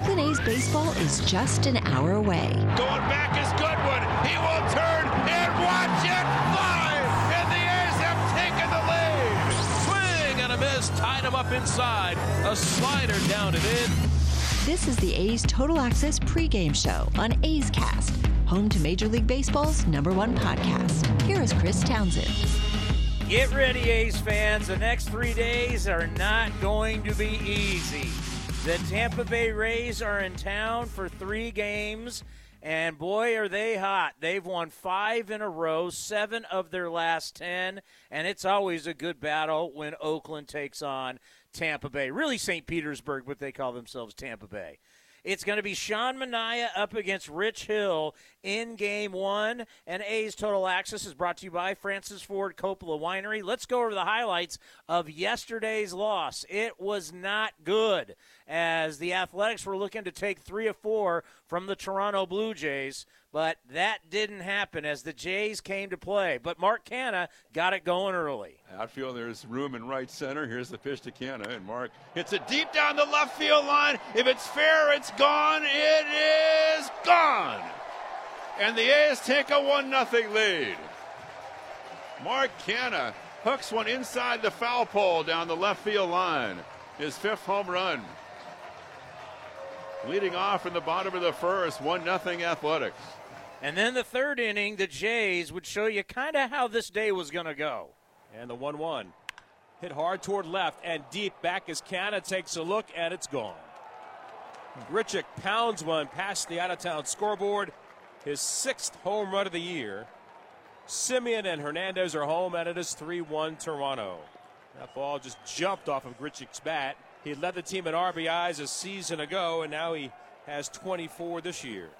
Oakland A's baseball is just an hour away. Going back is Goodwin. He will turn and watch it fly. And the A's have taken the lead. Swing and a miss. Tied him up inside. A slider down and in. This is the A's Total Access pregame show on A's Cast, home to Major League Baseball's number one podcast. Here is Chris Townsend. Get ready, A's fans. The next three days are not going to be easy. The Tampa Bay Rays are in town for three games, and boy, are they hot. They've won five in a row, seven of their last ten, and it's always a good battle when Oakland takes on Tampa Bay. Really, St. Petersburg, but they call themselves Tampa Bay. It's going to be Sean Manaea up against Rich Hill in game one. And A's Total Access is brought to you by Francis Ford Coppola Winery. Let's go over the highlights of yesterday's loss. It was not good as the Athletics were looking to take three or four from the Toronto Blue Jays. But that didn't happen as the Jays came to play. But Mark Canha got it going early. Outfield, there's room in right center. Here's the pitch to Canha, and Mark hits it deep down the left field line. If it's fair, it's gone. It is gone. And the A's take a 1 0 lead. Mark Canha hooks one inside the foul pole down the left field line. His fifth home run. Leading off in the bottom of the first, 1 0 Athletics. And then the third inning, the Jays would show you kind of how this day was going to go. And the 1 1. Hit hard toward left and deep back as Canha takes a look, and it's gone. Grichuk pounds one past the out of town scoreboard. His sixth home run of the year. Semien and Hernandez are home, and it is 3 1 Toronto. That ball just jumped off of Grichuk's bat. He led the team in RBIs a season ago, and now he has 24 this year.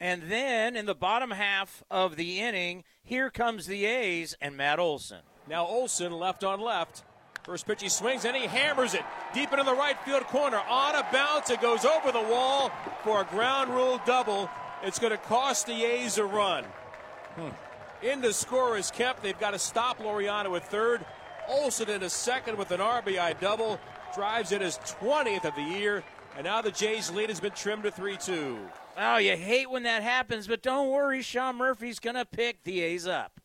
And then in the bottom half of the inning, here comes the A's and Matt Olson. Now Olson left on left. First pitch he swings and he hammers it deep into the right field corner. On a bounce, it goes over the wall for a ground rule double. It's going to cost the A's a run. Hmm. In the score is kept. They've got to stop Laureano at third. Olson in a second with an RBI double. Drives in his 20th of the year. And now the Jays' lead has been trimmed to 3 2. Oh, you hate when that happens, but don't worry. Sean Murphy's going to pick the A's up.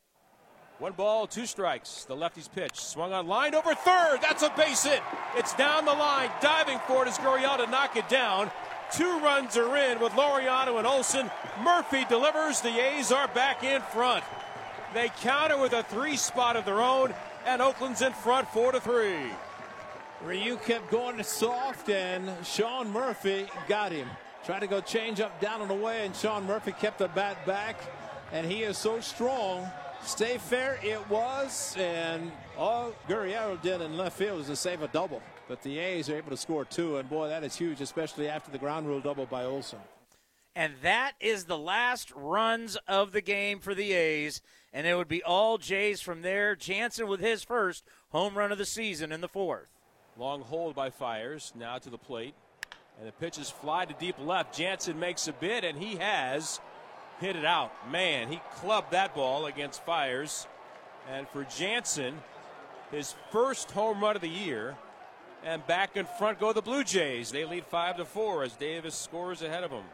One ball, two strikes. The lefty's pitch. Swung on line over third. That's a base hit. It's down the line. Diving for it is Gurriel to knock it down. Two runs are in with Laureano and Olson. Murphy delivers. The A's are back in front. They counter with a three spot of their own, and Oakland's in front four to three. Ryu kept going soft, and Sean Murphy got him. Tried to go change up down and away, and Sean Murphy kept the bat back, and he is so strong. Stay fair, it was, and all Gurriel did in left field was to save a double. But the A's are able to score two, and boy, that is huge, especially after the ground rule double by Olson. And that is the last runs of the game for the A's, and it would be all Jays from there. Jansen with his first home run of the season in the fourth. Long hold by Fiers, now to the plate. And the pitches fly to deep left. Jansen makes a bid, and he has hit it out. Man, he clubbed that ball against Fiers. And for Jansen, his first home run of the year. And back in front go the Blue Jays. They lead five to four as Davis scores ahead of them.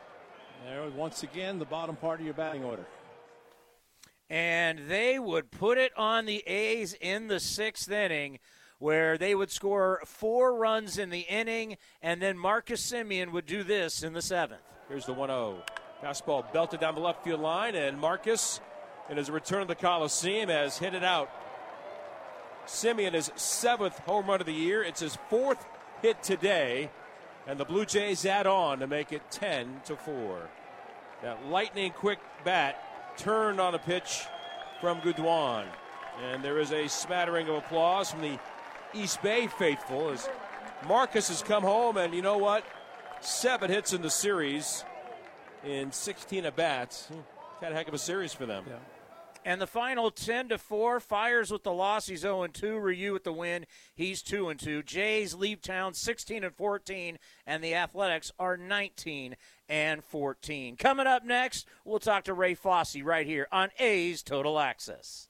There, once again, the bottom part of your batting order. And they would put it on the A's in the sixth inning where they would score four runs in the inning, and then Marcus Semien would do this in the seventh. Here's the 1 0. Fastball belted down the left field line, and Marcus, in his return to the Coliseum, has hit it out. Semien is seventh home run of the year. It's his fourth hit today, and the Blue Jays add on to make it 10 to 4. That lightning quick bat turned on a pitch from Guduan. And there is a smattering of applause from the East Bay faithful as Marcus has come home, and you know what? Seven hits in the series in 16 at bats. Hmm, had a heck of a series for them. Yeah. And the final 10 to 4. Fiers with the loss. He's 0 2. Ryu with the win. He's 2 and 2. Jays leave town 16 and 14. And the Athletics are 19 and 14. Coming up next, we'll talk to Ray Fosse right here on A's Total Access.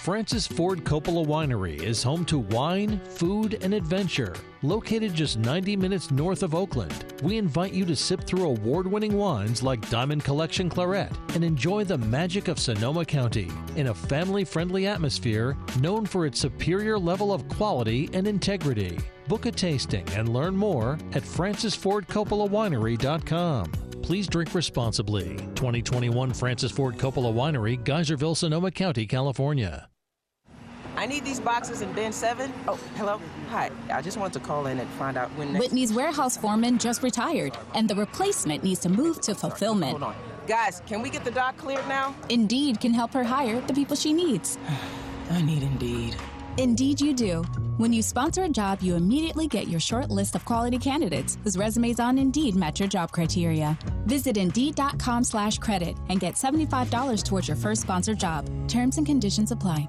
Francis Ford Coppola Winery is home to wine, food, and adventure. Located just 90 minutes north of Oakland, we invite you to sip through award winning wines like Diamond Collection Claret and enjoy the magic of Sonoma County in a family friendly atmosphere known for its superior level of quality and integrity. Book a tasting and learn more at francisfordcoppolawinery.com. Please drink responsibly. 2021 Francis Ford Coppola Winery, Geyserville, Sonoma County, California. I need these boxes in bin seven. Oh, hello. Hi. I just wanted to call in and find out when. Next- Whitney's warehouse foreman just retired, and the replacement needs to move to fulfillment. Hold on. Guys, can we get the dock cleared now? Indeed can help her hire the people she needs. I need Indeed. Indeed, you do. When you sponsor a job, you immediately get your short list of quality candidates whose resumes on Indeed match your job criteria. Visit Indeed.com slash credit and get $75 towards your first sponsored job. Terms and conditions apply.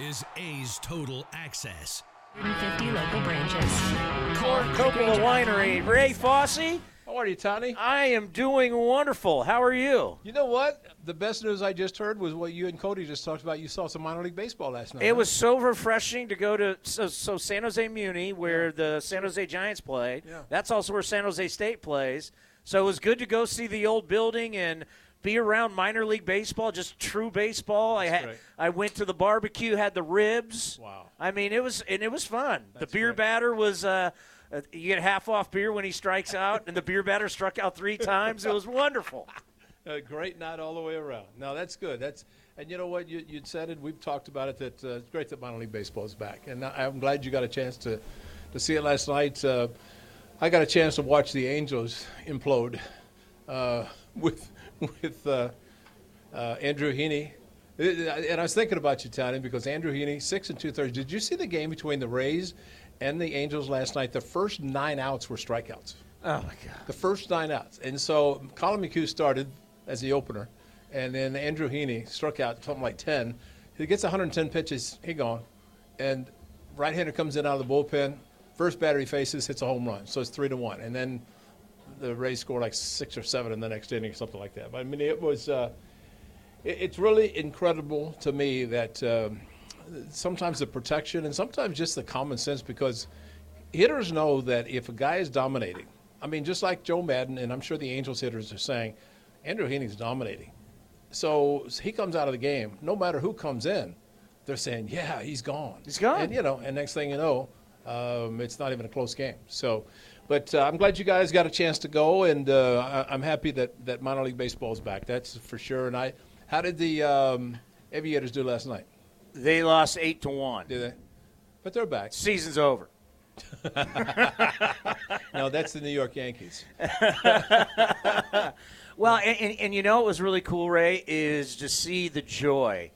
This is A's Total Access. 50 local branches. Call Coppola Winery. Ray Fosse. How are you, Tony? I am doing wonderful. How are you? You know what? The best news I just heard was what you and Cody just talked about. You saw some minor league baseball last night. It huh? was so refreshing to go to so, so San Jose Muni, where the San Jose Giants play. Yeah. That's also where San Jose State plays. So it was good to go see the old building and be around minor league baseball, just true baseball. I had great. I went to the barbecue, had the ribs. Wow. I mean, it was and it was fun. That's the beer great. batter was. Uh, uh, you get half off beer when he strikes out, and the beer batter struck out three times. It was wonderful. a great night all the way around. No, that's good. That's and you know what you you said it. We've talked about it. That uh, it's great that minor league baseball is back, and I- I'm glad you got a chance to to see it last night. Uh, I got a chance to watch the Angels implode uh, with with uh, uh, Andrew Heaney. And I was thinking about you, Tony, because Andrew Heaney, six and two thirds. Did you see the game between the Rays and the Angels last night? The first nine outs were strikeouts. Oh my God! The first nine outs. And so Collin McHugh started as the opener, and then Andrew Heaney struck out something like 10. He gets 110 pitches, he gone. And right hander comes in out of the bullpen. First batter he faces hits a home run. So it's three to one. And then the Rays score like six or seven in the next inning or something like that. But I mean, it was. Uh, it- it's really incredible to me that um, sometimes the protection and sometimes just the common sense because hitters know that if a guy is dominating, I mean, just like Joe Maddon, and I'm sure the Angels hitters are saying, Andrew Heaney's dominating. So he comes out of the game, no matter who comes in, they're saying, yeah, he's gone. He's gone. And, you know, and next thing you know, um, it's not even a close game. So, but uh, I'm glad you guys got a chance to go, and uh, I- I'm happy that, that minor league baseball is back. That's for sure. And I, how did the um, Aviators do last night? They lost eight to one. Did they? But they're back. Season's over. no, that's the New York Yankees. Well, and, and, and you know what was really cool, Ray, is to see the joy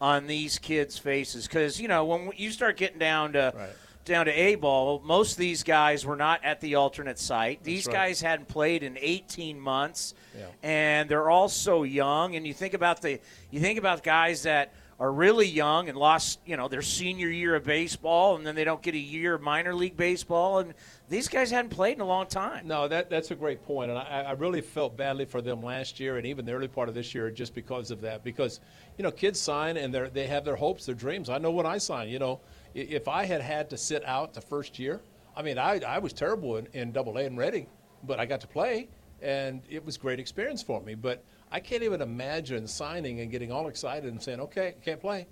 on these kids' faces. Because you know when you start getting down to Right. Down to A ball, most of these guys were not at the alternate site. These right. guys hadn't played in 18 months, Yeah. and they're all so young. And you think about the you think about guys that are really young and lost, you know, their senior year of baseball, and then they don't get a year of minor league baseball, and these guys hadn't played in a long time. No, that that's a great point, and I, I really felt badly for them last year, and even the early part of this year, just because of that. Because you know, kids sign and they they have their hopes, their dreams. I know when I signed, you know, if I had had to sit out the first year, I mean, I I was terrible in, in Double A and Reading, but I got to play, and it was great experience for me. But I can't even imagine signing and getting all excited and saying, okay, can't play.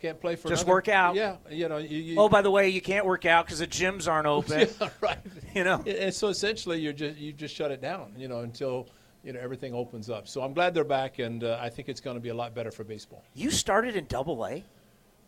can't play for Just another- work out. Yeah, you know. You, you, Oh, by the way, you can't work out because the gyms aren't open. Yeah, right. You know. And so essentially, you're just you just shut it down, you know, until you know everything opens up. So I'm glad they're back, and uh, I think it's going to be a lot better for baseball. You started in Double A.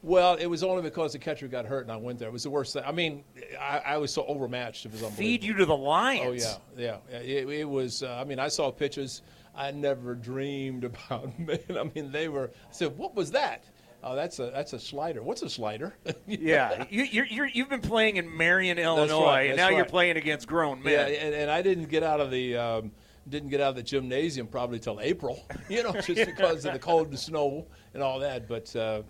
Well, it was only because the catcher got hurt, and I went there. It was the worst thing. I mean, I, I was so overmatched. It was unbelievable. Feed you to the Lions. Oh yeah, yeah. It, it was. Uh, I mean, I saw pitches I never dreamed about. Man, I mean, they were. I said, "What was that?" Oh, that's a that's a slider. What's a slider? You Yeah, you, you're, you're, you've been playing in Marion, That's Illinois, right, and that's now you're playing against grown men. Yeah, and, and I didn't get out of the um, didn't get out of the gymnasium probably till April. You know, just because of the cold and snow and all that. But uh,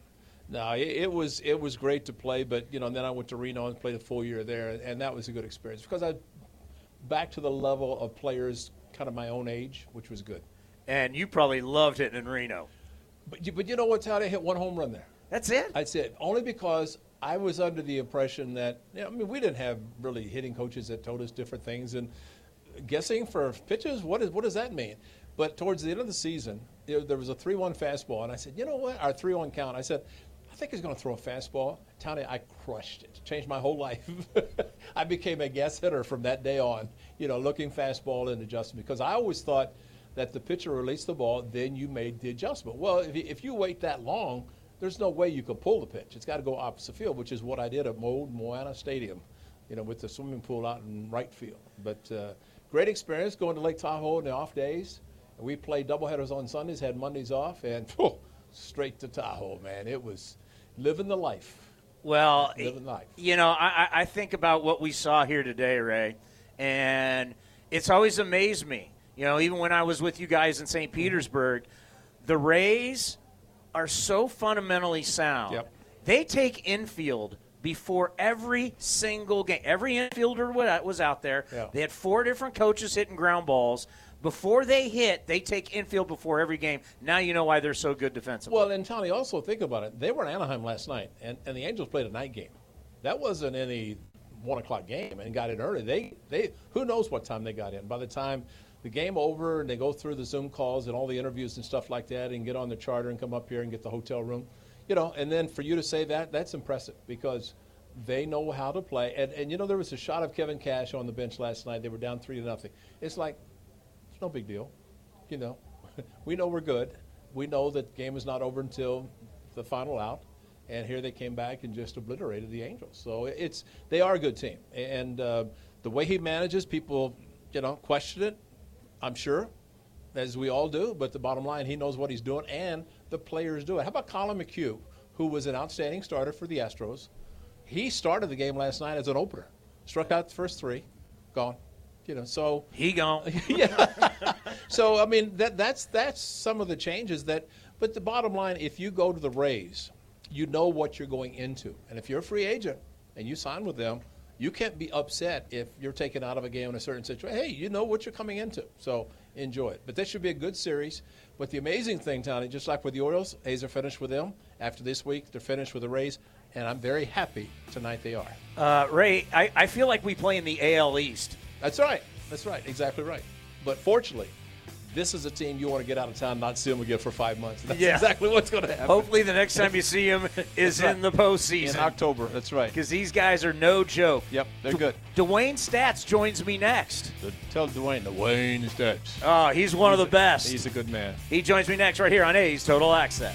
no, it, it was it was great to play. But you know, then I went to Reno and played a full year there, and, and that was a good experience because I back to the level of players kind of my own age, which was good. And you probably loved it in Reno. But you, but you know what, Todd? I hit one home run there. That's it. That's it. Only because I was under the impression that you know, I mean we didn't have really hitting coaches that told us different things and guessing for pitches. What is what does that mean? But towards the end of the season, there, there was a three-one fastball, and I said, you know what? Our three-one count. I said. I think he's going to throw a fastball. Tony, I crushed it. Changed my whole life. I became a guess hitter from that day on. You know, looking fastball and adjustment because I always thought that the pitcher released the ball, then you made the adjustment. Well, if you, if you wait that long, there's no way you can pull the pitch. It's got to go opposite field, which is what I did at Mold Moana Stadium, you know, with the swimming pool out in right field. But uh, great experience going to Lake Tahoe in the off days. We played doubleheaders on Sundays, had Mondays off, and straight to Tahoe, man. It was living the life. Well, living life. you know, I, I think about what we saw here today, Ray, and it's always amazed me. You know, even when I was with you guys in St. Petersburg, the Rays are so fundamentally sound. Yep. They take infield before every single game. Every infielder was out there. Yeah. They had four different coaches hitting ground balls. Before they hit, they take infield before every game. Now you know why they're so good defensively. Well, and Tony, also think about it. They were in Anaheim last night, and, and the Angels played a night game. That wasn't any one o'clock game, and got in early. They they who knows what time they got in. By the time the game over, and they go through the Zoom calls and all the interviews and stuff like that, and get on the charter and come up here and get the hotel room, you know. And then for you to say that, that's impressive because they know how to play. And and you know there was a shot of Kevin Cash on the bench last night. They were down three to nothing. It's like it's no big deal. You know, we know we're good. We know that the game is not over until the final out. And here they came back and just obliterated the Angels. So it's they are a good team. And uh, the way he manages, people, you know, question it. I'm sure, as we all do. But the bottom line, he knows what he's doing, and the players do it. How about Collin McHugh, who was an outstanding starter for the Astros? He started the game last night as an opener, struck out the first three, gone. You know, so he gone. yeah. so I mean that that's that's some of the changes that. But the bottom line, if you go to the Rays, you know what you're going into, and if you're a free agent and you sign with them, you can't be upset if you're taken out of a game in a certain situation. Hey, you know what you're coming into, so enjoy it. But this should be a good series. But the amazing thing, Tony, just like with the Orioles, A's are finished with them. After this week, they're finished with the Rays, and I'm very happy tonight they are. Uh, Ray, I, I feel like we play in the AL East. That's right. That's right. Exactly right. But fortunately, this is a team you want to get out of town, not see them again for five months. That's Yeah. exactly what's going to happen. Hopefully, the next time you see him is right. in the postseason. In October. That's right. Because these guys are no joke. Yep, they're good. DeWayne Staats joins me next. Tell Dwayne, DeWayne Staats. Oh, ah, he's one of the best. He's a good man. He joins me next right here on A's Total Access.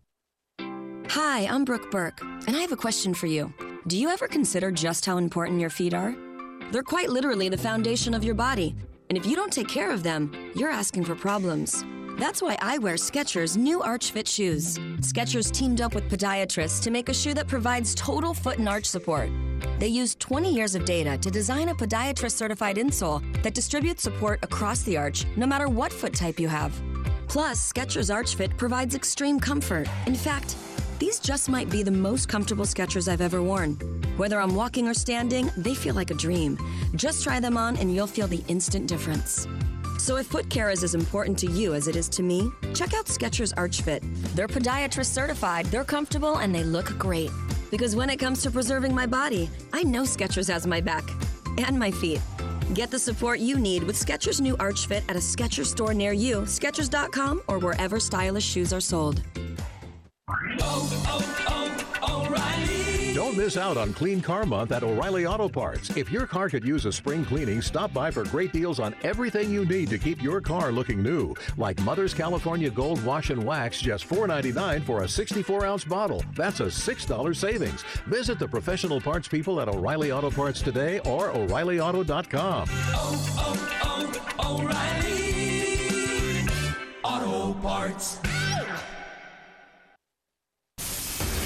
Hi, I'm Brooke Burke, and I have a question for you. Do you ever consider just how important your feet are? They're quite literally the foundation of your body, and if you don't take care of them, you're asking for problems. That's why I wear Skechers' new Arch Fit shoes. Skechers teamed up with podiatrists to make a shoe that provides total foot and arch support. They used 20 years of data to design a podiatrist certified insole that distributes support across the arch, no matter what foot type you have. Plus, Skechers Arch Fit provides extreme comfort. In fact, these just might be the most comfortable Skechers I've ever worn. Whether I'm walking or standing, they feel like a dream. Just try them on and you'll feel the instant difference. So if foot care is as important to you as it is to me, check out Skechers Arch Fit. They're podiatrist certified, they're comfortable, and they look great. Because when it comes to preserving my body, I know Skechers has my back and my feet. Get the support you need with Skechers new Arch Fit at a Skechers store near you, Skechers.com, or wherever stylish shoes are sold. Don't miss out on Clean Car Month at O'Reilly Auto Parts. If your car could use a spring cleaning, stop by for great deals on everything you need to keep your car looking new. Like Mother's California Gold Wash and Wax, just $4.99 for a 64 ounce bottle. That's a $6 savings. Visit the professional parts people at O'Reilly Auto Parts today or O'ReillyAuto.com. Oh, oh, oh, O'Reilly Auto Parts.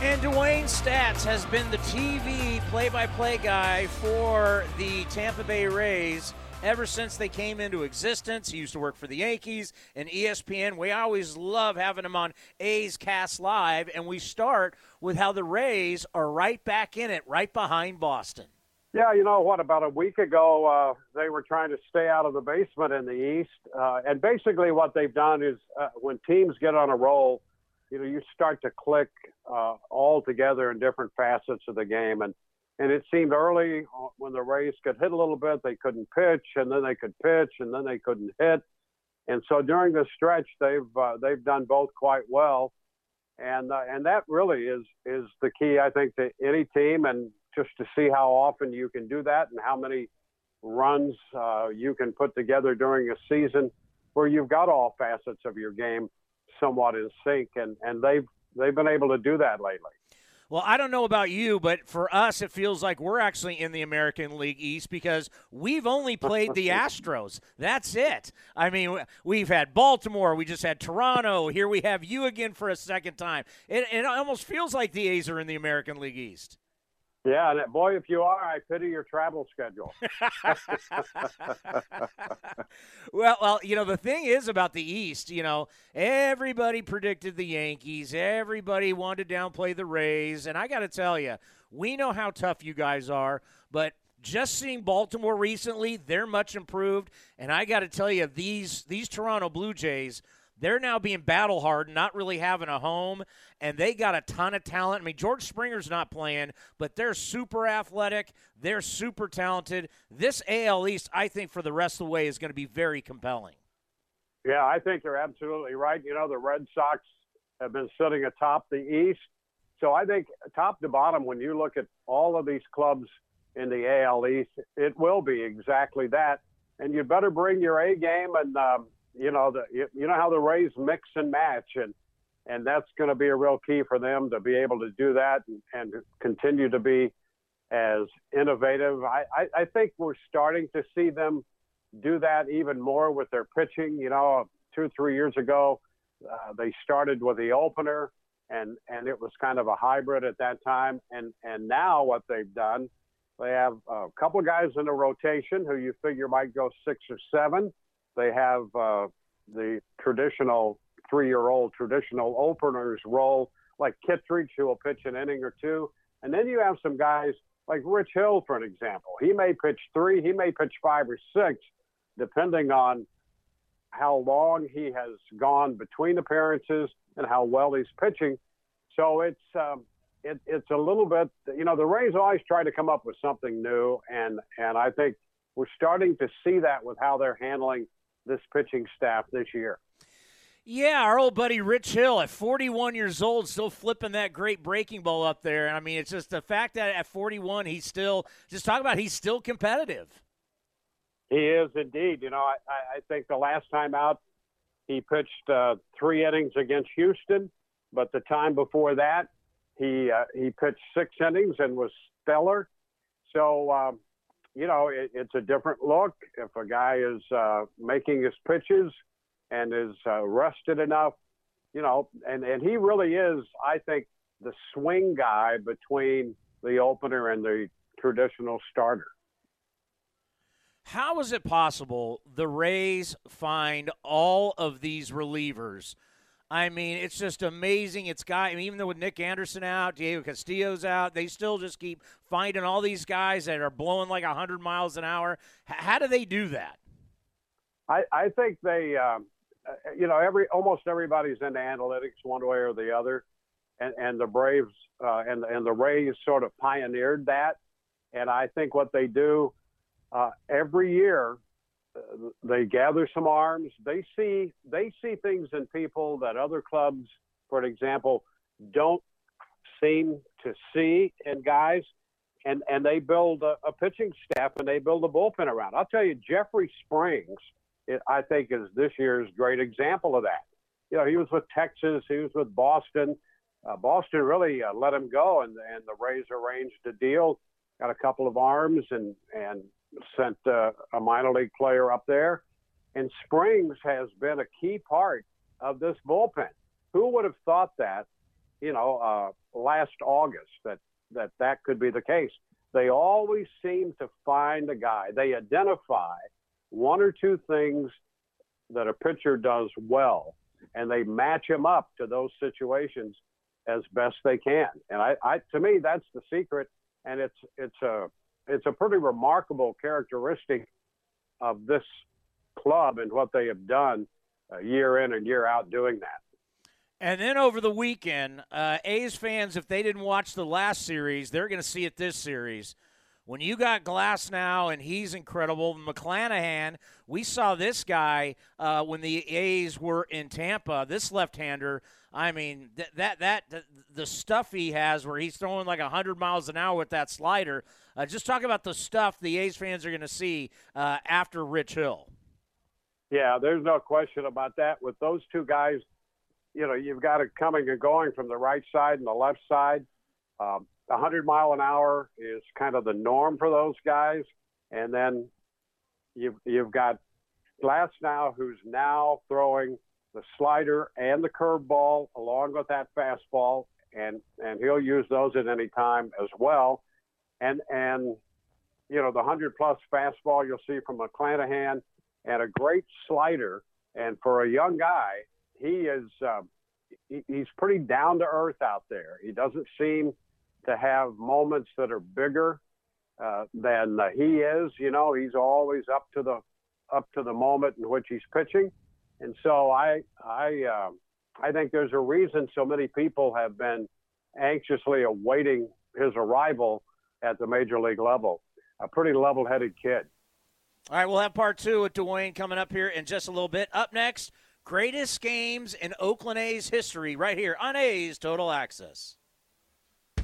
And DeWayne Staats has been the TV play by play guy for the Tampa Bay Rays ever since they came into existence. He used to work for the Yankees and ESPN. We always love having him on A's Cast Live. And we start with how the Rays are right back in it, right behind Boston. Yeah, you know what? About a week ago, uh, they were trying to stay out of the basement in the East. Uh, and basically, what they've done is uh, when teams get on a roll, you know, you start to click uh, all together in different facets of the game. And and it seemed early uh, when the Rays could hit a little bit, they couldn't pitch, and then they could pitch, and then they couldn't hit. And so during the stretch, they've uh, they've done both quite well, and uh, and that really is is the key, I think, to any team, and just to see how often you can do that and how many runs uh, you can put together during a season where you've got all facets of your game somewhat in sync, and and they've they've been able to do that lately. Well, I don't know about you, but for us, it feels like we're actually in the American League East because we've only played the Astros. That's it. I mean, we've had Baltimore, we just had Toronto. Here we have you again for a second time. It, it almost feels like the A's are in the American League East. Yeah, and boy, if you are, I pity your travel schedule. well, well, you know the thing is about the East. You know, everybody predicted the Yankees. Everybody wanted to downplay the Rays, and I got to tell you, we know how tough you guys are. But just seeing Baltimore recently, they're much improved, and I got to tell you, these these Toronto Blue Jays. They're now being battle hardened, not really having a home, and they got a ton of talent. I mean, George Springer's not playing, but they're super athletic. They're super talented. This AL East, I think, for the rest of the way, is going to be very compelling. Yeah, I think you're absolutely right. You know, the Red Sox have been sitting atop the East. So I think top to bottom, when you look at all of these clubs in the AL East, it will be exactly that. And you better bring your A game and, um, you know the you, know how the Rays mix and match and and that's going to be a real key for them to be able to do that and, and continue to be as innovative. I, I, I think we're starting to see them do that even more with their pitching. You know, two three years ago, uh, they started with the opener and and it was kind of a hybrid at that time. And and now what they've done, they have a couple guys in the rotation who you figure might go six or seven they have uh, the traditional three-year-old traditional openers role, like Kittredge, who will pitch an inning or two, and then you have some guys like Rich Hill, for an example. He may pitch three, he may pitch five or six, depending on how long he has gone between appearances and how well he's pitching. So it's um, it, it's a little bit, you know, the Rays always try to come up with something new, and and I think we're starting to see that with how they're handling this pitching staff this year. Yeah, our old buddy Rich Hill at 41 years old, still flipping that great breaking ball up there. I mean, it's just the fact that at 41 he's still just talk about he's still competitive. He is indeed. You know, I, I think the last time out He pitched uh, three innings against Houston, but the time before that, he uh, he pitched six innings and was stellar. So, um, you know, it, it's a different look. If a guy is uh, making his pitches and is uh, rested enough, you know, and, and he really is, I think, the swing guy between the opener and the traditional starter. How is it possible the Rays find all of these relievers? I mean, it's just amazing. It's got I mean, even though with Nick Anderson out, Diego Castillo's out, they still just keep finding all these guys that are blowing like hundred miles an hour. H- how do they do that? I, I think they, um, uh, you know, every almost everybody's into analytics one way or the other, and and the Braves uh, and and the Rays sort of pioneered that, and I think what they do uh, every year they gather some arms. They see they see things in people that other clubs, for example, don't seem to see in guys, and and they build a, a pitching staff and they build a bullpen around. I'll tell you, Jeffrey Springs, it, I think, is this year's great example of that. You know, he was with Texas, he was with Boston. Uh, Boston really uh, let him go, and and the Rays arranged a deal, got a couple of arms, and and sent uh, a minor league player up there. And Springs has been a key part of this bullpen. Who would have thought that, you know, uh, last August that, that that could be the case? They always seem to find a guy. They identify one or two things that a pitcher does well, and they match him up to those situations as best they can. And I, I to me, that's the secret. And it's it's a it's a pretty remarkable characteristic of this club and what they have done uh, year in and year out doing that. And then over the weekend, uh, A's fans, if they didn't watch the last series, they're going to see it this series. When you got Glasnow and he's incredible, McClanahan, we saw this guy uh, when the A's were in Tampa. This left-hander, I mean, th- that that the stuff he has where he's throwing like hundred miles an hour with that slider. Uh, just talk about the stuff the A's fans are going to see uh, after Rich Hill. Yeah, there's no question about that. With those two guys, you know, you've got it coming and going from the right side and the left side. Um, 100 mile an hour is kind of the norm for those guys, and then you've you've got Glasnow, who's now throwing the slider and the curveball along with that fastball, and and he'll use those at any time as well and and you know the hundred plus fastball you'll see from McClanahan, and a great slider. And for a young guy, he is uh, he, he's pretty down to earth out there. He doesn't seem to have moments that are bigger uh, than uh, he is. You know, he's always up to the up to the moment in which he's pitching. And so I I uh, I think there's a reason so many people have been anxiously awaiting his arrival at the major league level. A pretty level headed kid. All right, we'll have part two with Dwayne coming up here in just a little bit. Up next, greatest games in Oakland A's history right here on A's Total Access.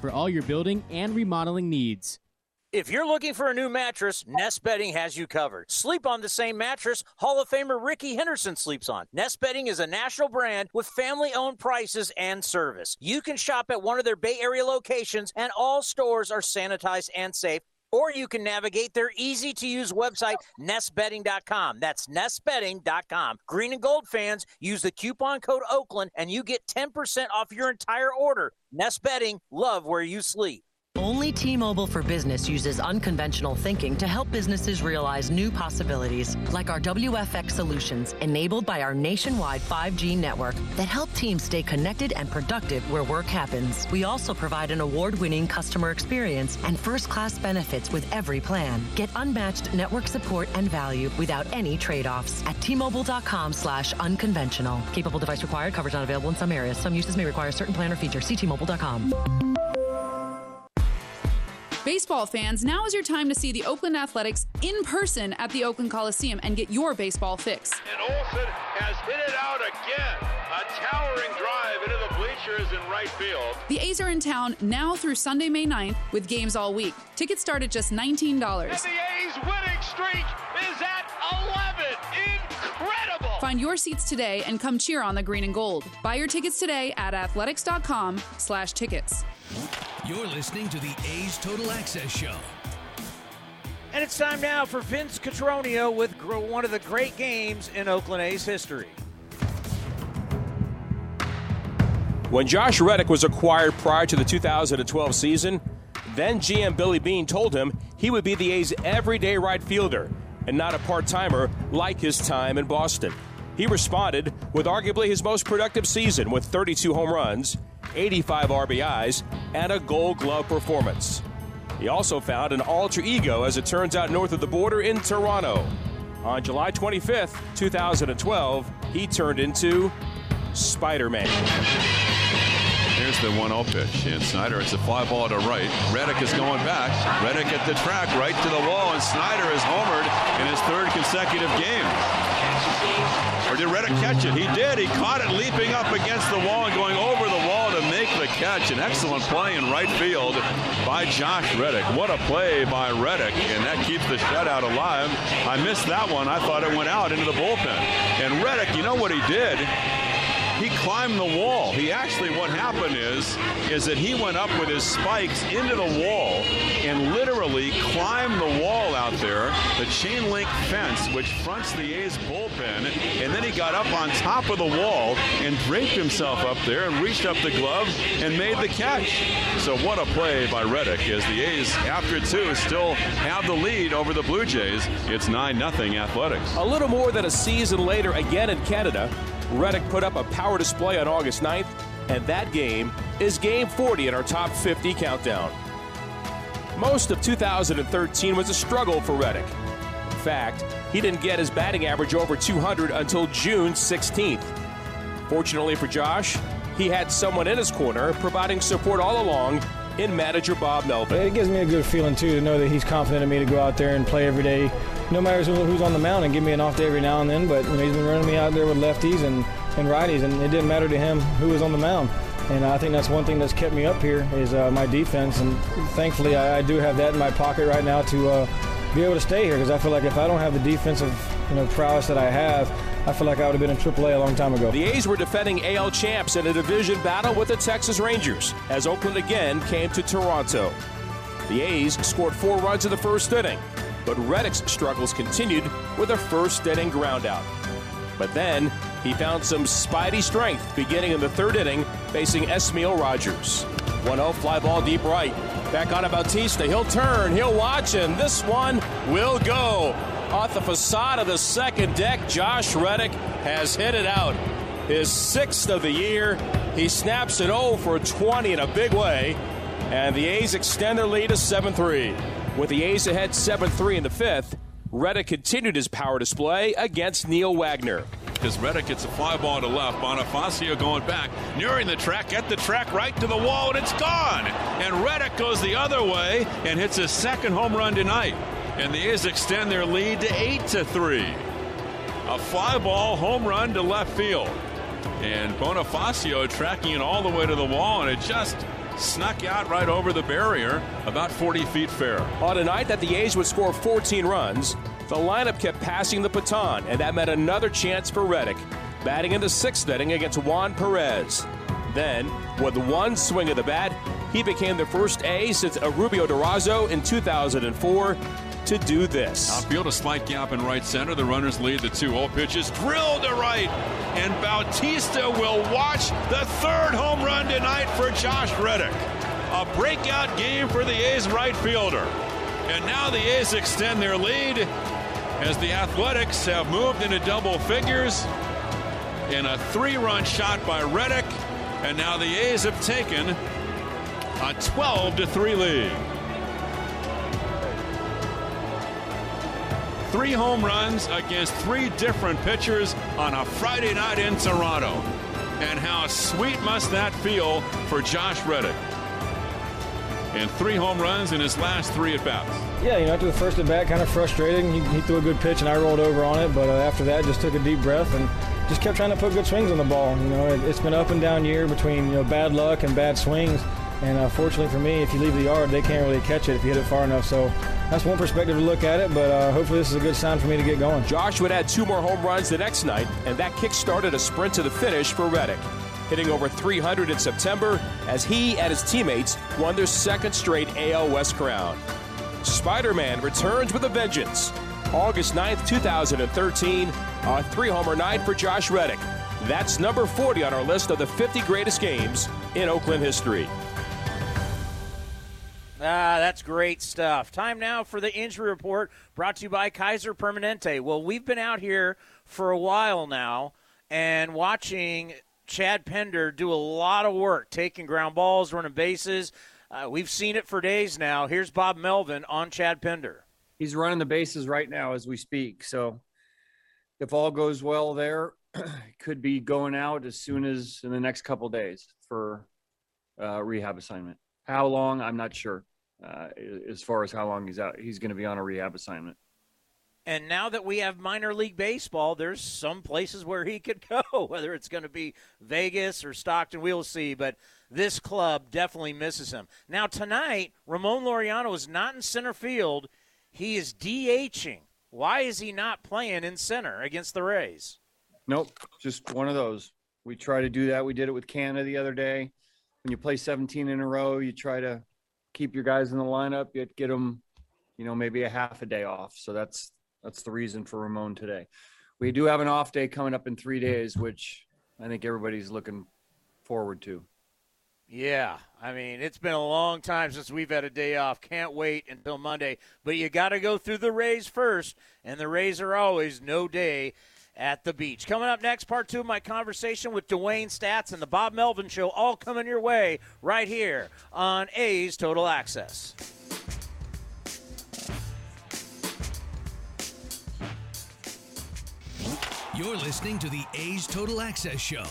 for all your building and remodeling needs. If you're looking for a new mattress, Nest Bedding has you covered. Sleep on the same mattress Hall of Famer Rickey Henderson sleeps on. Nest Bedding is a national brand with family owned prices and service. You can shop at one of their Bay Area locations, and all stores are sanitized and safe or you can navigate their easy to use website, nestbedding.com. That's nestbedding.com. Green and gold fans, use the coupon code Oakland and you get 10% off your entire order. Nest Bedding, love where you sleep. Only T Mobile for Business uses unconventional thinking to help businesses realize new possibilities, like our WFX solutions, enabled by our nationwide 5G network that help teams stay connected and productive where work happens. We also provide an award winning customer experience and first class benefits with every plan. Get unmatched network support and value without any trade offs at T-Mobile.com slash unconventional. Capable device required. Coverage not available in some areas. Some uses may require certain plan or feature. See T-Mobile.com. Baseball fans, now is your time to see the Oakland Athletics in person at the Oakland Coliseum and get your baseball fix. And Olson has hit it out again. A towering drive into the bleachers in right field. The A's are in town now through Sunday, May 9th with games all week. Tickets start at just $19. And the A's winning streak is at 11. Incredible. Find your seats today and come cheer on the green and gold. Buy your tickets today at athletics.com slash tickets. You're listening to the A's Total Access Show. And it's time now for Vince Cotroneo with one of the great games in Oakland A's history. When Josh Reddick was acquired prior to the 2012 season, then GM Billy Beane told him he would be the A's everyday right fielder and not a part timer like his time in Boston. He responded with arguably his most productive season with 32 home runs, 85 RBIs, and a gold glove performance. He also found an alter ego, as it turns out, north of the border in Toronto. On July 25th, 2012, he turned into Spider Man. Here's the 1 0 pitch. And Snider, it's a fly ball to right. Reddick is going back. Reddick at the track, right to the wall, and Snider is homered in his third consecutive game. Or did Reddick catch it? He did. He caught it leaping up against the wall and going over catch. An excellent play in right field by Josh Reddick. What a play by Reddick, and that keeps the shutout alive. I missed that one. I thought it went out into the bullpen. And Reddick, you know what he did? He climbed the wall. He actually, what happened is, is that he went up with his spikes into the wall and literally climbed the wall out there, the chain link fence, which fronts the A's bullpen, and then he got up on top of the wall and draped himself up there and reached up the glove and made the catch. So what a play by Reddick as the A's, after two, still have the lead over the Blue Jays. It's 9-0 Athletics. A little more than a season later, again in Canada, Reddick put up a power display on August 9th, and that game is game 40 in our top 50 countdown. Most of 2013 was a struggle for Reddick. In fact, he didn't get his batting average over 200 until June 16th. Fortunately for Josh, he had someone in his corner providing support all along in manager Bob Melvin. It gives me a good feeling, too, to know that he's confident in me to go out there and play every day no matter who's on the mound and give me an off day every now and then. But you know, he's been running me out there with lefties and, and righties, and it didn't matter to him who was on the mound. And I think that's one thing that's kept me up here is uh, my defense. And thankfully, I, I, do have that in my pocket right now to uh, be able to stay here because I feel like if I don't have the defensive you know, prowess that I have, I feel like I would have been in AAA a long time ago. The A's were defending AL champs in a division battle with the Texas Rangers as Oakland again came to Toronto. The A's scored four runs in the first inning, but Reddick's struggles continued with a first inning groundout. But then he found some spidey strength beginning in the third inning facing Esmil Rogers. 1 0 fly ball deep right. Back on to Bautista. He'll turn, he'll watch, and this one will go. Off the facade of the second deck, Josh Reddick has hit it out. His sixth of the year. He snaps it 0 for 20 in a big way. And the A's extend their lead to 7 3. With the A's ahead 7 3 in the fifth, Reddick continued his power display against Neil Wagner. As Reddick gets a fly ball to left, Bonifacio going back, nearing the track, at the track right to the wall, and it's gone. And Reddick goes the other way and hits his second home run tonight. And the A's extend their lead to 8 to 3. A fly ball home run to left field. And Bonifacio tracking it all the way to the wall, and it just snuck out right over the barrier, about 40 feet fair. On a night that the A's would score 14 runs, the lineup kept passing the baton, and that meant another chance for Reddick, batting in the sixth inning against Juan Perez. Then, with one swing of the bat, he became the first A since Erubiel Durazo in 2004 to do this. Outfield a slight gap in right center. The runners lead the 2 0 pitches. Drilled to right. And Bautista will watch the third home run tonight for Josh Reddick. A breakout game for the A's right fielder. And now the A's extend their lead as the Athletics have moved into double figures in a three run shot by Reddick. And now the A's have taken a 12 to 3 lead. Three home runs against three different pitchers on a Friday night in Toronto. And how sweet must that feel for Josh Reddick? And three home runs in his last three at bats. Yeah, you know, after the first at bat, kind of frustrating. He, he, threw a good pitch and I rolled over on it, but uh, after that, just took a deep breath and just kept trying to put good swings on the ball. You know, it, has been up and down year between you know bad luck and bad swings. And uh, fortunately for me, if you leave the yard, they can't really catch it if you hit it far enough. So that's one perspective to look at it, but uh, hopefully this is a good sign for me to get going. Josh would add two more home runs the next night, and that kick started a sprint to the finish for Reddick. Hitting over 300 in September as he and his teammates won their second straight AL West crown. Spider Man returns with a vengeance. August 9th, 2013, a three homer night for Josh Reddick. That's number 40 on our list of the 50 greatest games in Oakland history. Ah, that's great stuff. Time now for the injury report brought to you by Kaiser Permanente. Well, we've been out here for a while now and watching Chad Pinder do a lot of work, taking ground balls, running bases. Uh, we've seen it for days now. Here's Bob Melvin on Chad Pinder. He's running the bases right now as we speak. So if all goes well there, could be going out as soon as in the next couple days for uh, rehab assignment. How long? I'm not sure. Uh, as far as how long he's out, he's going to be on a rehab assignment. And now that we have minor league baseball, there's some places where he could go, whether it's going to be Vegas or Stockton, we'll see. But this club definitely misses him. Now, tonight, Ramon Laureano is not in center field. He is DHing. Why is he not playing in center against the Rays? Nope, just one of those. We try to do that. We did it with Canha the other day when you play 17 in a row, you try to keep your guys in the lineup, you get them, you know, maybe a half a day off. So that's that's the reason for Ramon today. We do have an off day coming up in three days, which I think everybody's looking forward to. Yeah, I mean, it's been a long time since we've had a day off. Can't wait until Monday. But you got to go through the Rays first, and the Rays are always no day at the beach. Coming up next, part two of my conversation with DeWayne Staats and the Bob Melvin Show, all coming your way right here on A's Total Access. You're listening to the A's Total Access Show.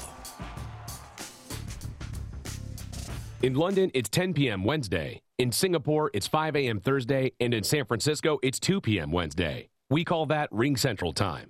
In London, it's 10 p.m. Wednesday. In Singapore, it's 5 a.m. Thursday. And in San Francisco, it's 2 p.m. Wednesday. We call that RingCentral Time.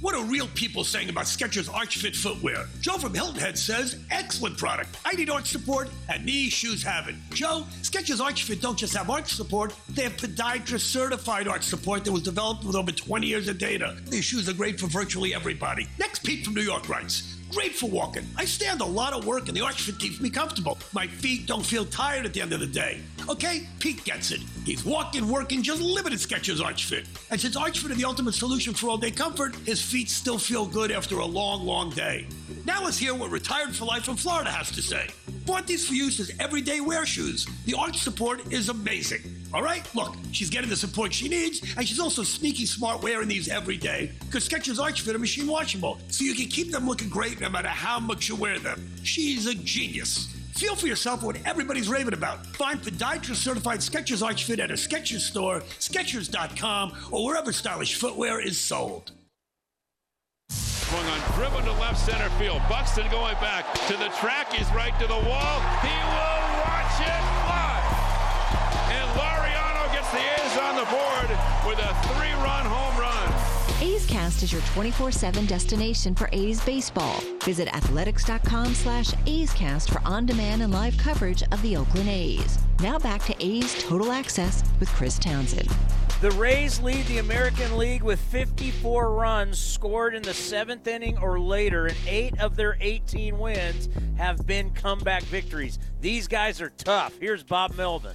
What are real people saying about Skechers Arch Fit footwear? Joe from Hilton Head says, excellent product. I need arch support, and these shoes have it. Joe, Skechers Arch Fit don't just have arch support, they have podiatrist certified arch support that was developed with over 20 years of data. These shoes are great for virtually everybody. Next, Pete from New York writes, Great for walking. I stand a lot of work and the arch keeps me comfortable. My feet don't feel tired at the end of the day. Okay, Pete gets it. He's walking, working, just limited Skechers Arch Fit. And since Arch Fit is the ultimate solution for all day comfort, his feet still feel good after a long, long day. Now let's hear what Retired for Life from Florida has to say. Bought these for use as everyday wear shoes. The arch support is amazing. All right? Look, she's getting the support she needs, and she's also sneaky smart wearing these every day because Skechers Arch Fit are machine washable, so you can keep them looking great no matter how much you wear them. She's a genius. Feel for yourself what everybody's raving about. Find podiatrist certified Skechers Arch Fit at a Skechers store, Skechers.com, or wherever stylish footwear is sold. swung on, driven to left center field. Buxton going back to the track. He's right to the wall. He will watch it the A's on the board with a three-run home run. A's Cast is your 24-7 destination for A's baseball. Visit athletics.com slash A's Cast for on-demand and live coverage of the Oakland A's. Now back to A's Total Access with Chris Townsend. The Rays lead the American League with 54 runs scored in the seventh inning or later, and eight of their 18 wins have been comeback victories. These guys are tough. Here's Bob Melvin.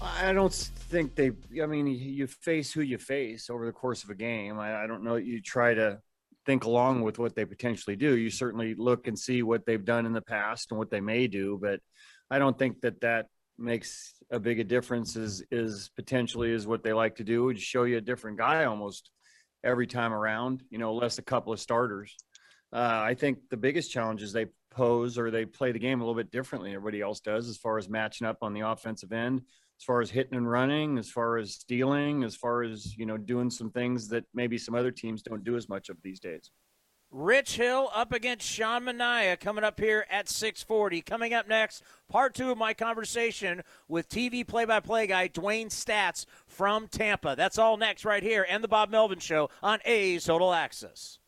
I don't think they. I mean, you face who you face over the course of a game. I, I don't know. You try to think along with what they potentially do. You certainly look and see what they've done in the past and what they may do, but I don't think that that makes a big a difference is is potentially is what they like to do is show you a different guy almost every time around you know less a couple of starters uh, i think the biggest challenge is they pose or they play the game a little bit differently everybody else does as far as matching up on the offensive end as far as hitting and running as far as stealing as far as you know doing some things that maybe some other teams don't do as much of these days Rich Hill up against Sean Manaea coming up here at 640. Coming up next, part two of my conversation with TV play-by-play guy DeWayne Staats from Tampa. That's all next right here and the Bob Melvin Show on A's Total Access.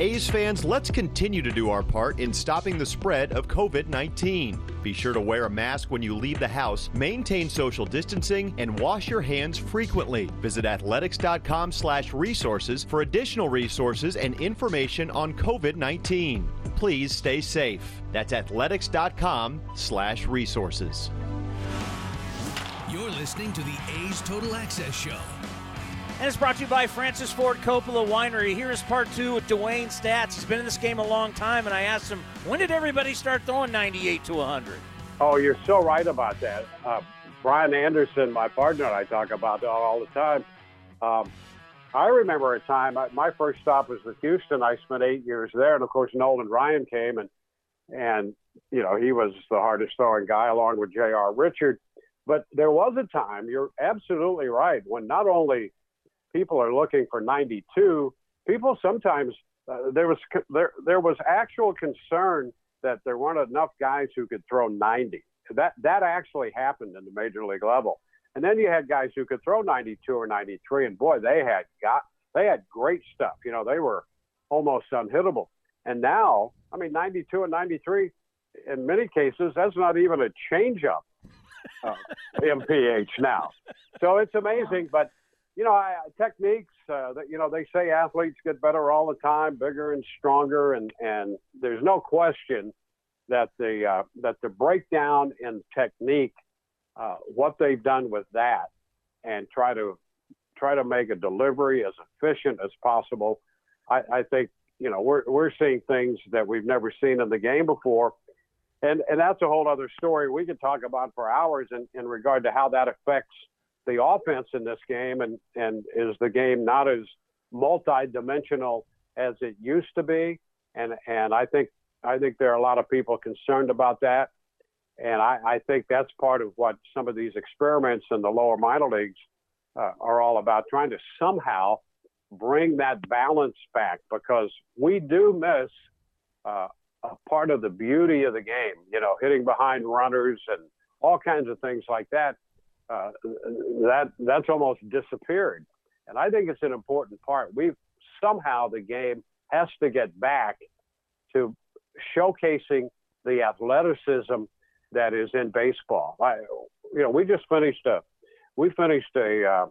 A's fans, let's continue to do our part in stopping the spread of COVID 19. Be sure to wear a mask when you leave the house, maintain social distancing, and wash your hands frequently. Visit athletics.com slash resources for additional resources and information on COVID 19. Please stay safe. That's athletics.com slash resources. You're listening to the A's Total Access Show. And it's brought to you by Francis Ford Coppola Winery. Here is part two with DeWayne Staats. He's been in this game a long time, and I asked him, when did everybody start throwing 98 to 100? Oh, you're so right about that. Uh, Brian Anderson, my partner, and I talk about that all the time. Um, I remember a time, my first stop was with Houston. I spent eight years there, and of course, Nolan Ryan came, and and you know he was the hardest throwing guy, along with J.R. Richard. But there was a time, you're absolutely right, when not only people are looking for 92. People sometimes uh, there was there there was actual concern that there weren't enough guys who could throw 90. That that actually happened in the major league level. And then you had guys who could throw 92 or 93, and boy, they had got they had great stuff. You know, they were almost unhittable. And now, I mean, 92 and 93, in many cases, that's not even a changeup uh, MPH now. So it's amazing, but you know, I, techniques. Uh, that you know, they say athletes get better all the time, bigger and stronger, and and there's no question that the uh, that the breakdown in technique, uh, what they've done with that, and try to try to make a delivery as efficient as possible. I, I think you know we're we're seeing things that we've never seen in the game before. And, and that's a whole other story we could talk about for hours in, in regard to how that affects the offense in this game and, and is the game not as multi-dimensional as it used to be. And, and I think, I think there are a lot of people concerned about that. And I, I think that's part of what some of these experiments in the lower minor leagues uh, are all about, trying to somehow bring that balance back because we do miss uh, a part of the beauty of the game, you know, hitting behind runners and all kinds of things like that uh, that that's almost disappeared. And I think it's an important part. We somehow the game has to get back to showcasing the athleticism that is in baseball. I, you know, we just finished a we finished a uh,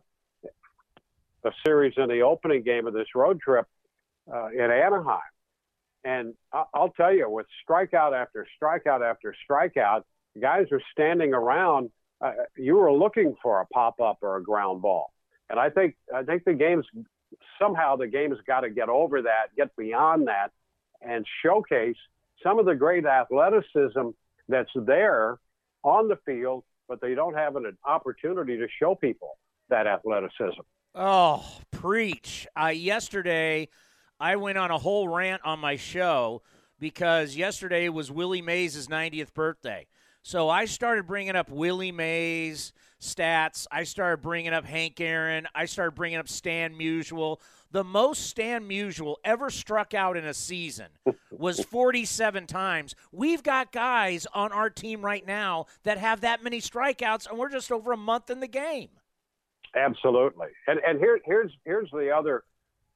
a series in the opening game of this road trip uh, in Anaheim, and I'll tell you, with strikeout after strikeout after strikeout, guys are standing around uh, you were looking for a pop up or a ground ball. And I think I think the game's somehow the game's got to get over that, get beyond that, and showcase some of the great athleticism that's there on the field, but they don't have an opportunity to show people that athleticism. Oh, preach. Uh, yesterday, I went on a whole rant on my show because yesterday was Willie Mays' 90th birthday. So I started bringing up Willie Mays stats. I started bringing up Hank Aaron. I started bringing up Stan Musial. The most Stan Musial ever struck out in a season was 47 times. We've got guys on our team right now that have that many strikeouts, and we're just over a month in the game. Absolutely. And and here here's here's the other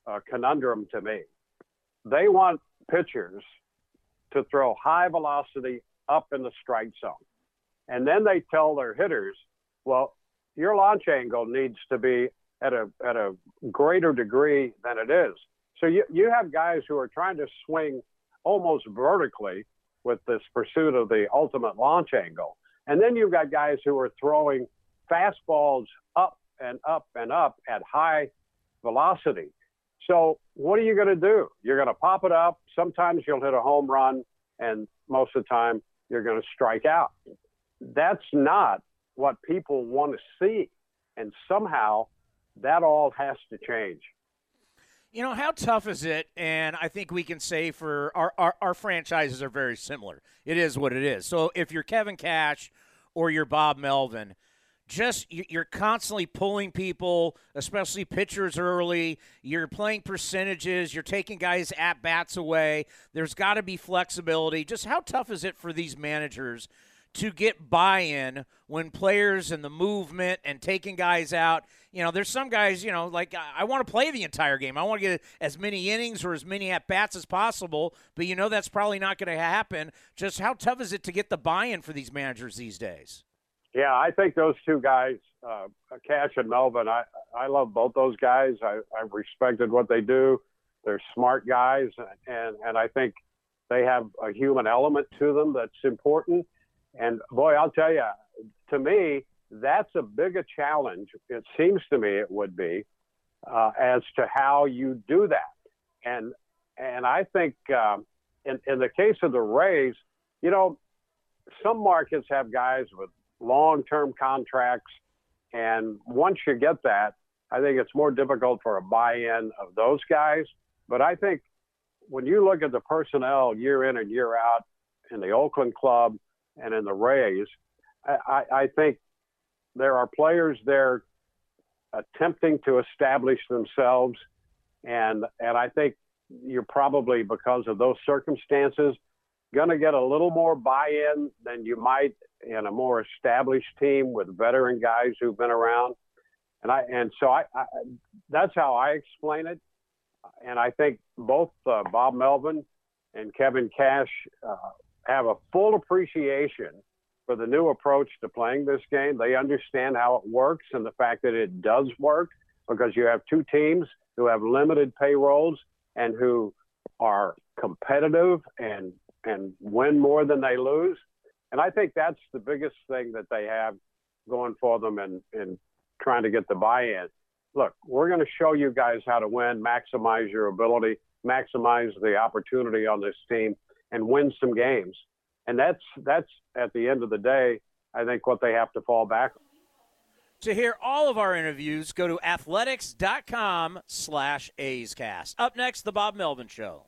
uh, conundrum to me. They want pitchers to throw high velocity up in the strike zone. And then they tell their hitters, well, your launch angle needs to be at a at a greater degree than it is. So you, you have guys who are trying to swing almost vertically with this pursuit of the ultimate launch angle. And then you've got guys who are throwing fastballs up and up and up at high velocity. So what are you going to do? You're going to pop it up. Sometimes you'll hit a home run, and most of the time you're going to strike out. That's not what people want to see. And somehow that all has to change. You know, how tough is it? And I think we can say for our, our, our, franchises are very similar. It is what it is. So if you're Kevin Cash or you're Bob Melvin – just you're constantly pulling people, especially pitchers early. You're playing percentages. You're taking guys at bats away. There's got to be flexibility. Just how tough is it for these managers to get buy-in when players and the movement and taking guys out? You know, there's some guys. You know, like I want to play the entire game. I want to get as many innings or as many at bats as possible. But you know that's probably not going to happen. Just how tough is it to get the buy-in for these managers these days? Yeah, I think those two guys, uh, Cash and Melvin, I, I love both those guys. I, I've respected what they do. They're smart guys, and, and I think they have a human element to them that's important. And boy, I'll tell you, to me, that's a bigger challenge. It seems to me it would be uh, as to how you do that. And and I think um, in in the case of the Rays, you know, some markets have guys with long term contracts. And once you get that, I think it's more difficult for a buy in of those guys. But I think when you look at the personnel year in and year out in the Oakland club and in the Rays, I, I think there are players there attempting to establish themselves. And, and I think you're probably, because of those circumstances, going to get a little more buy in than you might in a more established team with veteran guys who've been around. And I and so I, I that's how I explain it. And I think both uh, Bob Melvin and Kevin Cash uh, have a full appreciation for the new approach to playing this game. They understand how it works and the fact that it does work because you have two teams who have limited payrolls and who are competitive and and win more than they lose. And I think that's the biggest thing that they have going for them in, in trying to get the buy-in. Look, we're going to show you guys how to win, maximize your ability, maximize the opportunity on this team, and win some games. And that's that's at the end of the day, I think what they have to fall back on. To hear all of our interviews, go to athletics.com slash A'scast. Up next, The Bob Melvin Show.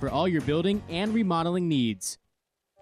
for all your building and remodeling needs.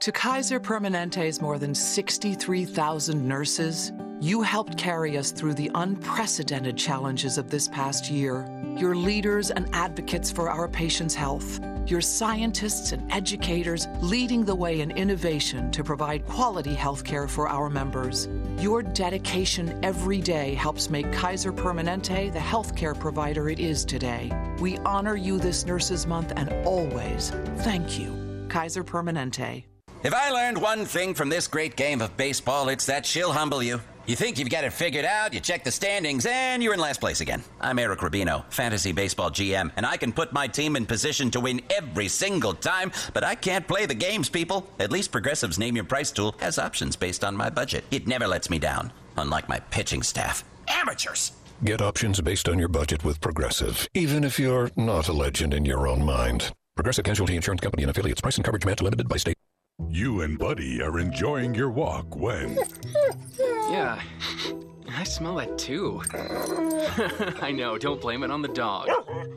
To Kaiser Permanente's more than 63,000 nurses, you helped carry us through the unprecedented challenges of this past year. You're leaders and advocates for our patients' health. your scientists and educators leading the way in innovation to provide quality health care for our members. Your dedication every day helps make Kaiser Permanente the healthcare provider it is today. We honor you this Nurses Month and always thank you, Kaiser Permanente. If I learned one thing from this great game of baseball, it's that she'll humble you. You think you've got it figured out, you check the standings, and you're in last place again. I'm Eric Rubino, Fantasy Baseball GM, and I can put my team in position to win every single time, but I can't play the games, people. At least Progressive's Name Your Price tool has options based on my budget. It never lets me down, unlike my pitching staff. Amateurs! Get options based on your budget with Progressive, even if you're not a legend in your own mind. Progressive Casualty Insurance Company and affiliates. Price and coverage match limited by state. You and Buddy are enjoying your walk when. Yeah, I smell that too. I know, don't blame it on the dog.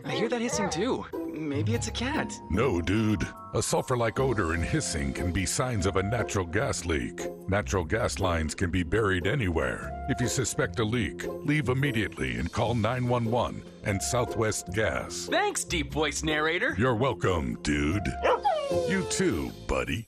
I hear that hissing too. Maybe it's a cat. No, dude. A sulfur like odor and hissing can be signs of a natural gas leak. Natural gas lines can be buried anywhere. If you suspect a leak, leave immediately and call 911 and Southwest Gas. Thanks, deep voice narrator. You're welcome, dude. You too, buddy.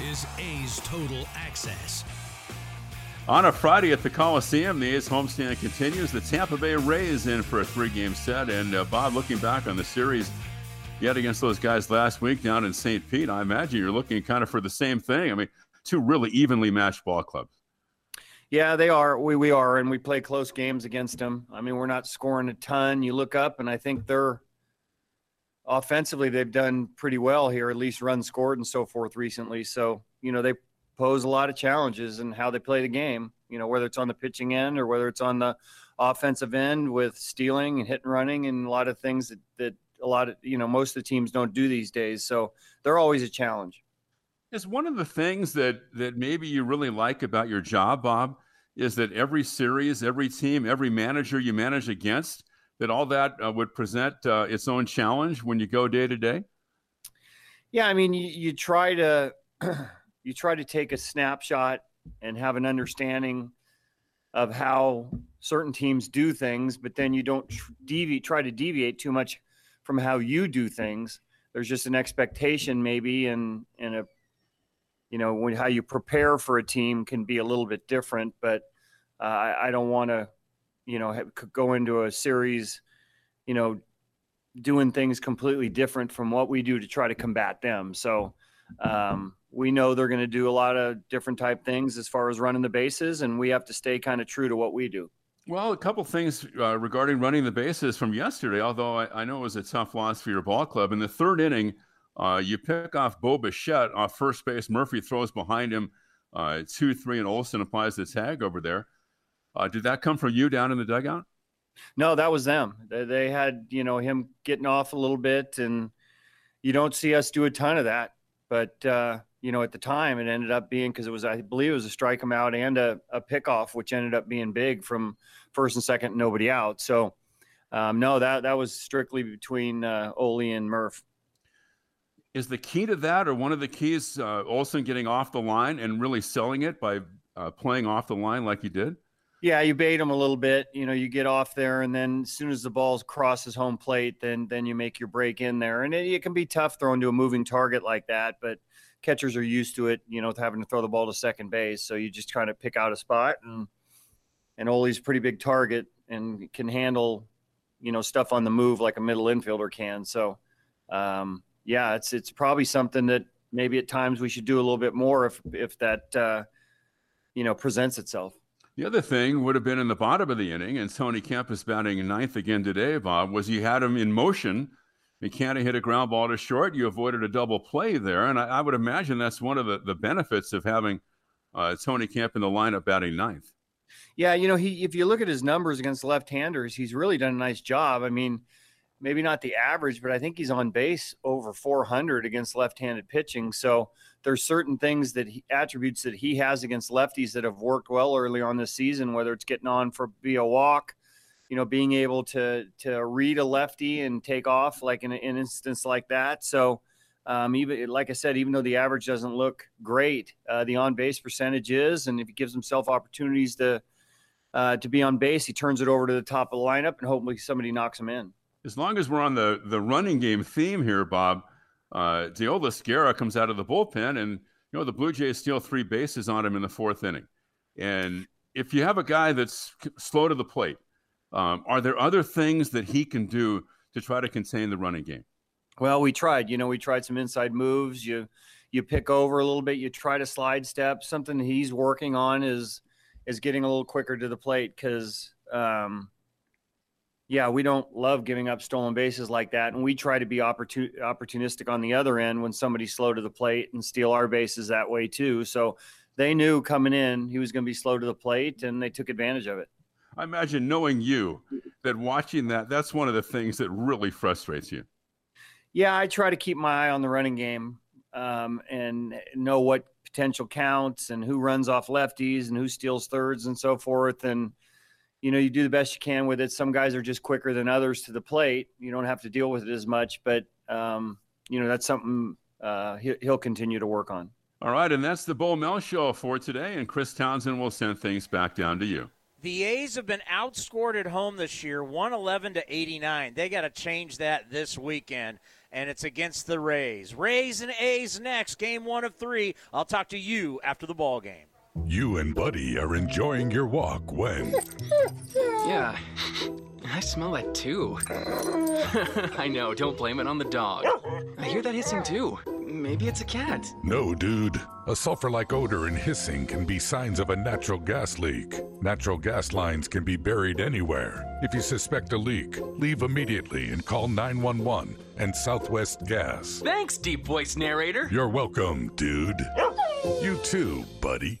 is A's Total Access. On a Friday at the Coliseum, the A's homestand continues. The Tampa Bay Rays in for a three-game set. And uh, Bob, looking back on the series yet against those guys last week down in St. Pete, I imagine you're looking kind of for the same thing. I mean, two really evenly matched ball clubs. Yeah, they are. We we are, and we play close games against them. I mean, we're not scoring a ton. You look up, and I think they're offensively they've done pretty well here, at least run scored and so forth recently. So you know they pose a lot of challenges in how they play the game. You know whether it's on the pitching end or whether it's on the offensive end with stealing and hit and running and a lot of things that that a lot of you know most of the teams don't do these days. So they're always a challenge. Is one of the things that that maybe you really like about your job, Bob, is that every series, every team, every manager you manage against, that all that uh, would present uh, its own challenge when you go day to day. Yeah, I mean, you, you try to you try to take a snapshot and have an understanding of how certain teams do things, but then you don't deviate, try to deviate too much from how you do things. There's just an expectation, maybe, and and a you know when how you prepare for a team can be a little bit different. But uh, I, I don't want to you know have, go into a series, you know, doing things completely different from what we do to try to combat them. So um, we know they're going to do a lot of different type things as far as running the bases, and we have to stay kind of true to what we do. Well, a couple things uh, regarding running the bases from yesterday. Although I, I, know it was a tough loss for your ball club in the third inning, uh, you pick off Bo Bichette off first base. Murphy throws behind him, uh, two, three, and Olson applies the tag over there. Uh, did that come from you down in the dugout? No, that was them. They, they had you know him getting off a little bit, and you don't see us do a ton of that. But uh, you know, at the time, it ended up being because it was I believe it was a strike him out and a, a pickoff, which ended up being big from first and second, nobody out. So um, no, that that was strictly between uh, Ole and Murph. Is the key to that, or one of the keys, uh, Olson getting off the line and really selling it by uh, playing off the line like he did? Yeah, you bait them a little bit. You know, you get off there, and then as soon as the ball crosses home plate, then then you make your break in there, and it, it can be tough throwing to a moving target like that. But catchers are used to it, you know, having to throw the ball to second base. So you just kind of pick out a spot, and and Ole's pretty big target and can handle, you know, stuff on the move like a middle infielder can. So, um, yeah, it's it's probably something that maybe at times we should do a little bit more if if that uh, you know presents itself. The other thing would have been in the bottom of the inning, and Tony Kemp is batting ninth again today, Bob, was he had him in motion. McCann hit a ground ball to short. You avoided a double play there. And I, I would imagine that's one of the, the benefits of having uh, Tony Kemp in the lineup batting ninth. Yeah, you know, he if you look at his numbers against left-handers, he's really done a nice job. I mean, maybe not the average, but I think he's on base over 400 against left-handed pitching. So there's certain things that he, attributes that he has against lefties that have worked well early on this season, whether it's getting on for be a walk, you know, being able to to read a lefty and take off like in an instance like that. So um, even like I said, even though the average doesn't look great, uh, the on base percentage is, and if he gives himself opportunities to uh, to be on base, he turns it over to the top of the lineup, and hopefully somebody knocks him in. As long as we're on the the running game theme here, Bob, uh, Guerra comes out of the bullpen, and you know the Blue Jays steal three bases on him in the fourth inning. And if you have a guy that's slow to the plate, um, are there other things that he can do to try to contain the running game? Well, we tried. You know, we tried some inside moves. You you pick over a little bit. You try to slide step. Something he's working on is is getting a little quicker to the plate because, um, yeah, we don't love giving up stolen bases like that, and we try to be opportun- opportunistic on the other end when somebody's slow to the plate and steal our bases that way too. So they knew coming in he was going to be slow to the plate, and they took advantage of it. I imagine knowing you that watching that, that's one of the things that really frustrates you. Yeah, I try to keep my eye on the running game um, and know what potential counts and who runs off lefties and who steals thirds and so forth. And, you know, you do the best you can with it. Some guys are just quicker than others to the plate. You don't have to deal with it as much, but, um, you know, that's something uh, he'll continue to work on. All right. And that's the Bo Mel show for today. And Chris Townsend will send things back down to you. The A's have been outscored at home this year, 111 to 89. They got to change that this weekend, and it's against the Rays. Rays and A's next, game one of three. I'll talk to you after the ball game. You and Buddy are enjoying your walk when. Yeah, I smell that too. I know, don't blame it on the dog. I hear that hissing too. Maybe it's a cat. No, dude. A sulfur like odor and hissing can be signs of a natural gas leak. Natural gas lines can be buried anywhere. If you suspect a leak, leave immediately and call 911 and Southwest Gas. Thanks, deep voice narrator. You're welcome, dude. You too, buddy.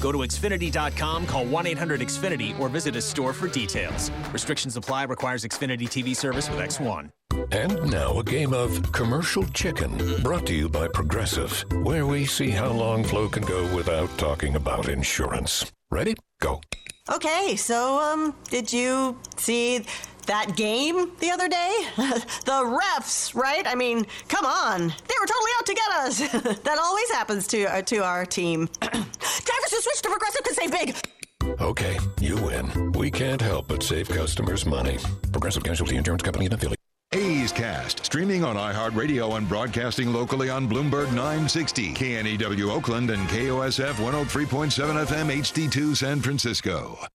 Go to Xfinity.com, call 1 800 Xfinity, or visit a store for details. Restrictions apply, requires Xfinity TV service with X1. And now a game of commercial chicken brought to you by Progressive, where we see how long Flo can go without talking about insurance. Ready? Go. Okay, so, um, did you see that game the other day? the refs, right? I mean, come on. They were totally out to get us. that always happens to, uh, to our team. Drivers who switch to Progressive can save big. Okay, you win. We can't help but save customers money. Progressive Casualty Insurance Company and affiliates. A's Cast, streaming on iHeartRadio and broadcasting locally on Bloomberg 960, KNEW Oakland, and KOSF 103.7 FM HD2 San Francisco.